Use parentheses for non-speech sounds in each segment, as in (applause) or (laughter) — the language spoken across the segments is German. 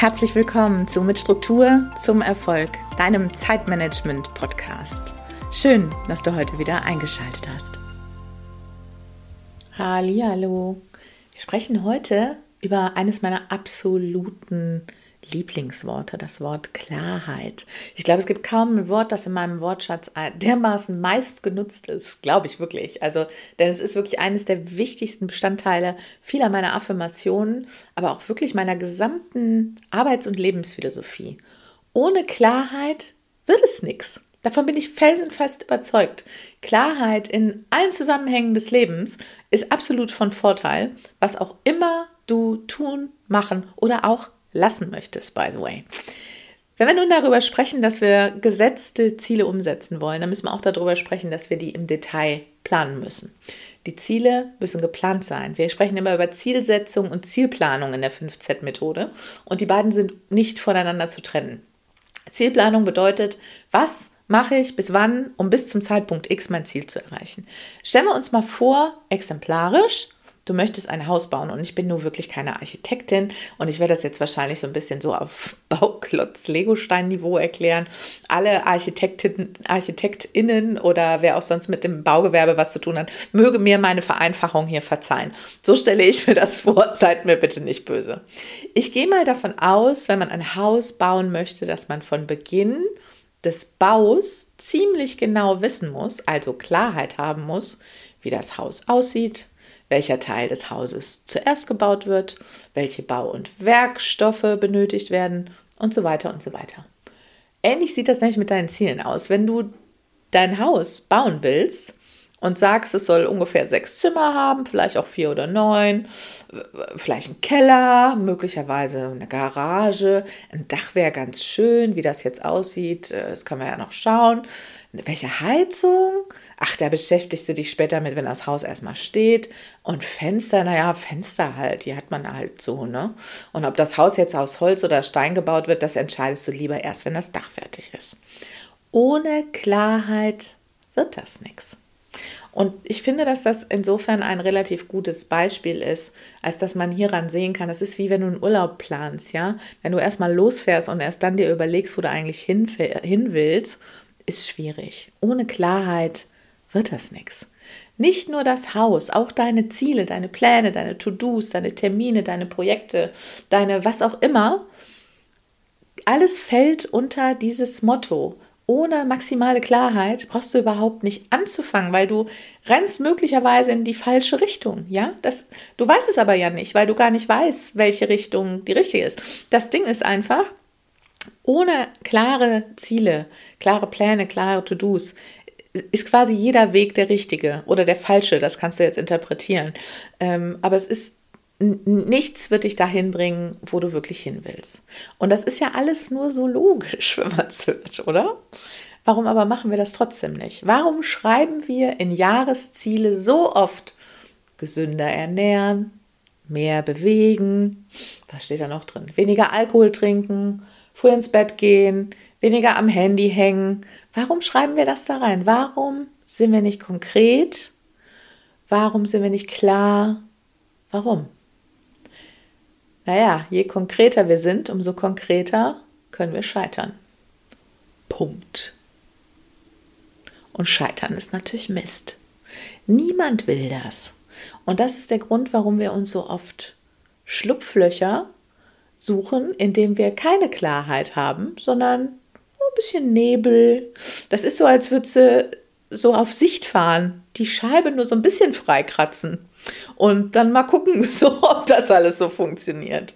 Herzlich willkommen zu Mit Struktur zum Erfolg, deinem Zeitmanagement-Podcast. Schön, dass du heute wieder eingeschaltet hast. Hallo. Wir sprechen heute über eines meiner absoluten Lieblingsworte, das Wort Klarheit. Ich glaube, es gibt kaum ein Wort, das in meinem Wortschatz dermaßen meist genutzt ist, glaube ich wirklich. Also, denn es ist wirklich eines der wichtigsten Bestandteile vieler meiner Affirmationen, aber auch wirklich meiner gesamten Arbeits- und Lebensphilosophie. Ohne Klarheit wird es nichts. Davon bin ich felsenfest überzeugt. Klarheit in allen Zusammenhängen des Lebens ist absolut von Vorteil, was auch immer du tun, machen oder auch lassen möchtest, by the way. Wenn wir nun darüber sprechen, dass wir gesetzte Ziele umsetzen wollen, dann müssen wir auch darüber sprechen, dass wir die im Detail planen müssen. Die Ziele müssen geplant sein. Wir sprechen immer über Zielsetzung und Zielplanung in der 5Z-Methode und die beiden sind nicht voneinander zu trennen. Zielplanung bedeutet, was mache ich bis wann, um bis zum Zeitpunkt X mein Ziel zu erreichen. Stellen wir uns mal vor, exemplarisch, du möchtest ein Haus bauen und ich bin nur wirklich keine Architektin und ich werde das jetzt wahrscheinlich so ein bisschen so auf (laughs) Bauklotz-Legostein-Niveau erklären. Alle Architektinnen, ArchitektInnen oder wer auch sonst mit dem Baugewerbe was zu tun hat, möge mir meine Vereinfachung hier verzeihen. So stelle ich mir das vor, (laughs) seid mir bitte nicht böse. Ich gehe mal davon aus, wenn man ein Haus bauen möchte, dass man von Beginn des Baus ziemlich genau wissen muss, also Klarheit haben muss, wie das Haus aussieht, welcher Teil des Hauses zuerst gebaut wird, welche Bau- und Werkstoffe benötigt werden und so weiter und so weiter. Ähnlich sieht das nämlich mit deinen Zielen aus. Wenn du dein Haus bauen willst und sagst, es soll ungefähr sechs Zimmer haben, vielleicht auch vier oder neun, vielleicht ein Keller, möglicherweise eine Garage, ein Dach wäre ganz schön, wie das jetzt aussieht, äh, das können wir ja noch schauen. Welche Heizung? Ach, da beschäftigst du dich später mit, wenn das Haus erstmal steht. Und Fenster, naja, Fenster halt, die hat man halt so, ne? Und ob das Haus jetzt aus Holz oder Stein gebaut wird, das entscheidest du lieber erst, wenn das Dach fertig ist. Ohne Klarheit wird das nichts. Und ich finde, dass das insofern ein relativ gutes Beispiel ist, als dass man hieran sehen kann, das ist wie wenn du einen Urlaub planst, ja? Wenn du erstmal losfährst und erst dann dir überlegst, wo du eigentlich hin, hin willst, ist schwierig. Ohne Klarheit wird das nichts. Nicht nur das Haus, auch deine Ziele, deine Pläne, deine To-Dos, deine Termine, deine Projekte, deine was auch immer, alles fällt unter dieses Motto. Ohne maximale Klarheit brauchst du überhaupt nicht anzufangen, weil du rennst möglicherweise in die falsche Richtung. Ja, das, du weißt es aber ja nicht, weil du gar nicht weißt, welche Richtung die richtige ist. Das Ding ist einfach, ohne klare Ziele, klare Pläne, klare To-Dos ist quasi jeder Weg der richtige oder der falsche. Das kannst du jetzt interpretieren. Ähm, aber es ist nichts wird dich dahin bringen, wo du wirklich hin willst. Und das ist ja alles nur so logisch, (laughs) wenn man es hört, oder? Warum aber machen wir das trotzdem nicht? Warum schreiben wir in Jahresziele so oft gesünder ernähren, mehr bewegen, was steht da noch drin? Weniger Alkohol trinken, früh ins Bett gehen, weniger am Handy hängen. Warum schreiben wir das da rein? Warum sind wir nicht konkret? Warum sind wir nicht klar? Warum? Naja, je konkreter wir sind, umso konkreter können wir scheitern. Punkt. Und scheitern ist natürlich Mist. Niemand will das. Und das ist der Grund, warum wir uns so oft Schlupflöcher suchen, indem wir keine Klarheit haben, sondern ein bisschen Nebel. Das ist so, als würde sie so auf Sicht fahren, die Scheibe nur so ein bisschen freikratzen und dann mal gucken, (laughs) so, ob das alles so funktioniert.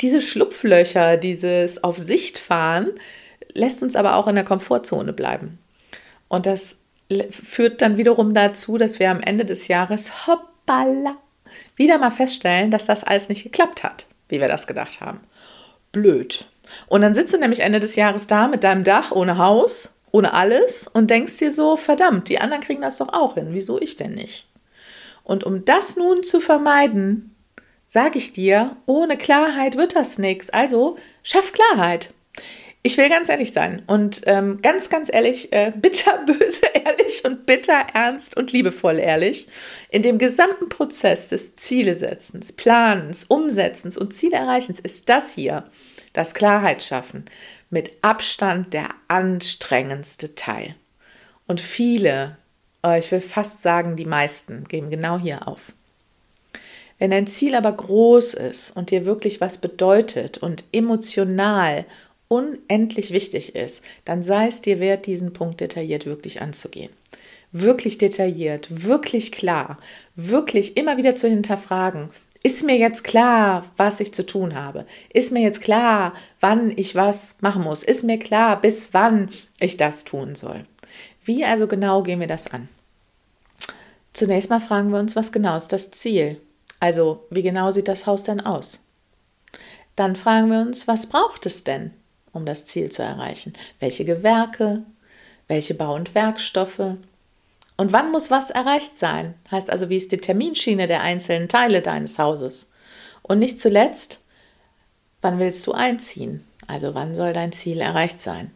Diese Schlupflöcher, dieses auf Sicht fahren, lässt uns aber auch in der Komfortzone bleiben. Und das führt dann wiederum dazu, dass wir am Ende des Jahres hoppala wieder mal feststellen, dass das alles nicht geklappt hat wie wir das gedacht haben. Blöd. Und dann sitzt du nämlich Ende des Jahres da mit deinem Dach ohne Haus, ohne alles und denkst dir so, verdammt, die anderen kriegen das doch auch hin. Wieso ich denn nicht? Und um das nun zu vermeiden, sage ich dir, ohne Klarheit wird das nichts. Also schaff Klarheit. Ich will ganz ehrlich sein und ähm, ganz, ganz ehrlich, äh, (laughs) bitter, böse, ehrlich und bitter, ernst und liebevoll ehrlich. In dem gesamten Prozess des Zielesetzens, Planens, Umsetzens und Zielerreichens ist das hier, das Klarheit schaffen, mit Abstand der anstrengendste Teil. Und viele, ich will fast sagen, die meisten, geben genau hier auf. Wenn dein Ziel aber groß ist und dir wirklich was bedeutet und emotional unendlich wichtig ist, dann sei es dir wert, diesen Punkt detailliert wirklich anzugehen. Wirklich detailliert, wirklich klar, wirklich immer wieder zu hinterfragen. Ist mir jetzt klar, was ich zu tun habe? Ist mir jetzt klar, wann ich was machen muss? Ist mir klar, bis wann ich das tun soll? Wie also genau gehen wir das an? Zunächst mal fragen wir uns, was genau ist das Ziel? Also, wie genau sieht das Haus denn aus? Dann fragen wir uns, was braucht es denn, um das Ziel zu erreichen? Welche Gewerke? Welche Bau- und Werkstoffe? Und wann muss was erreicht sein? Heißt also, wie ist die Terminschiene der einzelnen Teile deines Hauses? Und nicht zuletzt, wann willst du einziehen? Also wann soll dein Ziel erreicht sein?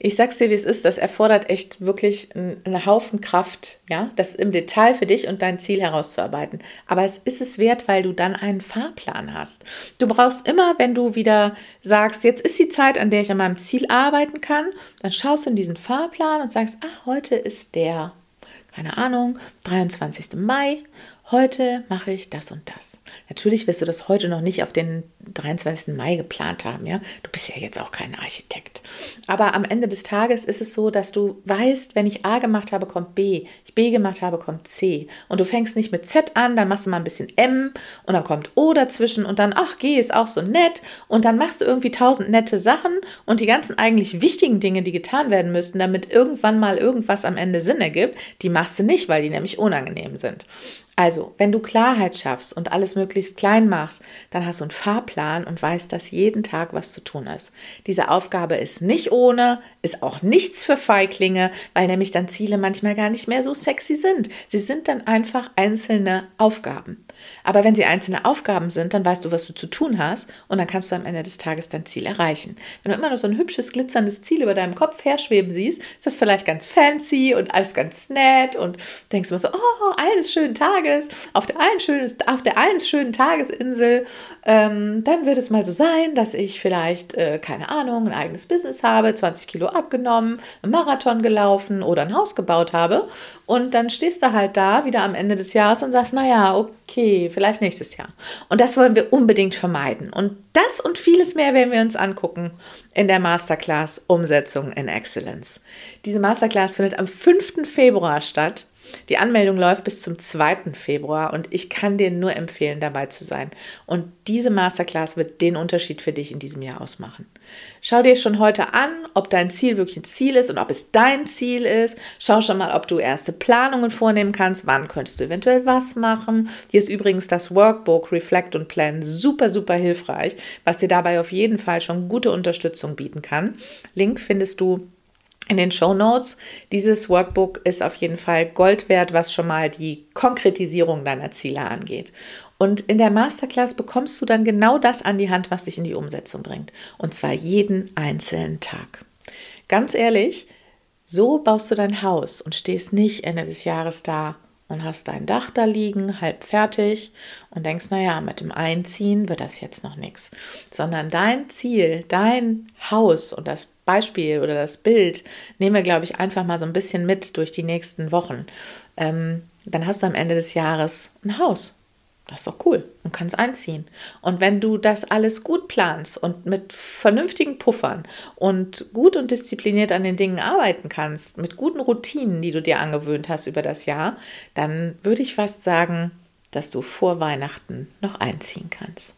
Ich sag's dir, wie es ist, das erfordert echt wirklich einen Haufen Kraft, ja, das im Detail für dich und dein Ziel herauszuarbeiten. Aber es ist es wert, weil du dann einen Fahrplan hast. Du brauchst immer, wenn du wieder sagst, jetzt ist die Zeit, an der ich an meinem Ziel arbeiten kann, dann schaust du in diesen Fahrplan und sagst, ah, heute ist der, keine Ahnung, 23. Mai heute mache ich das und das. Natürlich wirst du das heute noch nicht auf den 23. Mai geplant haben, ja. Du bist ja jetzt auch kein Architekt. Aber am Ende des Tages ist es so, dass du weißt, wenn ich A gemacht habe, kommt B. Ich B gemacht habe, kommt C. Und du fängst nicht mit Z an, dann machst du mal ein bisschen M und dann kommt O dazwischen und dann, ach, G ist auch so nett. Und dann machst du irgendwie tausend nette Sachen und die ganzen eigentlich wichtigen Dinge, die getan werden müssten, damit irgendwann mal irgendwas am Ende Sinn ergibt, die machst du nicht, weil die nämlich unangenehm sind. Also, wenn du Klarheit schaffst und alles möglichst klein machst, dann hast du einen Fahrplan und weißt, dass jeden Tag was zu tun ist. Diese Aufgabe ist nicht ohne, ist auch nichts für Feiglinge, weil nämlich dann Ziele manchmal gar nicht mehr so sexy sind. Sie sind dann einfach einzelne Aufgaben. Aber wenn sie einzelne Aufgaben sind, dann weißt du, was du zu tun hast und dann kannst du am Ende des Tages dein Ziel erreichen. Wenn du immer nur so ein hübsches, glitzerndes Ziel über deinem Kopf herschweben siehst, ist das vielleicht ganz fancy und alles ganz nett und denkst immer so, oh, eines schönen Tages, auf der einen schönen, auf der eines schönen Tagesinsel, ähm, dann wird es mal so sein, dass ich vielleicht, äh, keine Ahnung, ein eigenes Business habe, 20 Kilo abgenommen, einen Marathon gelaufen oder ein Haus gebaut habe und dann stehst du halt da wieder am Ende des Jahres und sagst, naja, okay, vielleicht nächstes Jahr. Und das wollen wir unbedingt vermeiden. Und das und vieles mehr werden wir uns angucken in der Masterclass Umsetzung in Excellence. Diese Masterclass findet am 5. Februar statt. Die Anmeldung läuft bis zum 2. Februar und ich kann dir nur empfehlen, dabei zu sein. Und diese Masterclass wird den Unterschied für dich in diesem Jahr ausmachen. Schau dir schon heute an, ob dein Ziel wirklich ein Ziel ist und ob es dein Ziel ist. Schau schon mal, ob du erste Planungen vornehmen kannst. Wann könntest du eventuell was machen? Hier ist übrigens das Workbook Reflect und Plan super, super hilfreich, was dir dabei auf jeden Fall schon gute Unterstützung bieten kann. Link findest du in den Show Notes. Dieses Workbook ist auf jeden Fall Gold wert, was schon mal die Konkretisierung deiner Ziele angeht. Und in der Masterclass bekommst du dann genau das an die Hand, was dich in die Umsetzung bringt. Und zwar jeden einzelnen Tag. Ganz ehrlich, so baust du dein Haus und stehst nicht Ende des Jahres da und hast dein Dach da liegen, halb fertig und denkst, naja, mit dem Einziehen wird das jetzt noch nichts. Sondern dein Ziel, dein Haus und das Beispiel oder das Bild nehmen wir, glaube ich, einfach mal so ein bisschen mit durch die nächsten Wochen. Ähm, dann hast du am Ende des Jahres ein Haus. Das ist doch cool und kannst einziehen. Und wenn du das alles gut planst und mit vernünftigen Puffern und gut und diszipliniert an den Dingen arbeiten kannst, mit guten Routinen, die du dir angewöhnt hast über das Jahr, dann würde ich fast sagen, dass du vor Weihnachten noch einziehen kannst.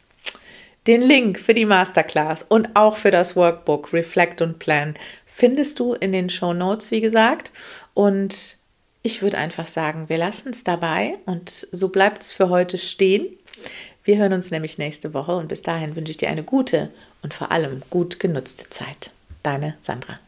Den Link für die Masterclass und auch für das Workbook Reflect und Plan findest du in den Show Notes, wie gesagt. Und ich würde einfach sagen, wir lassen es dabei und so bleibt es für heute stehen. Wir hören uns nämlich nächste Woche und bis dahin wünsche ich dir eine gute und vor allem gut genutzte Zeit. Deine Sandra.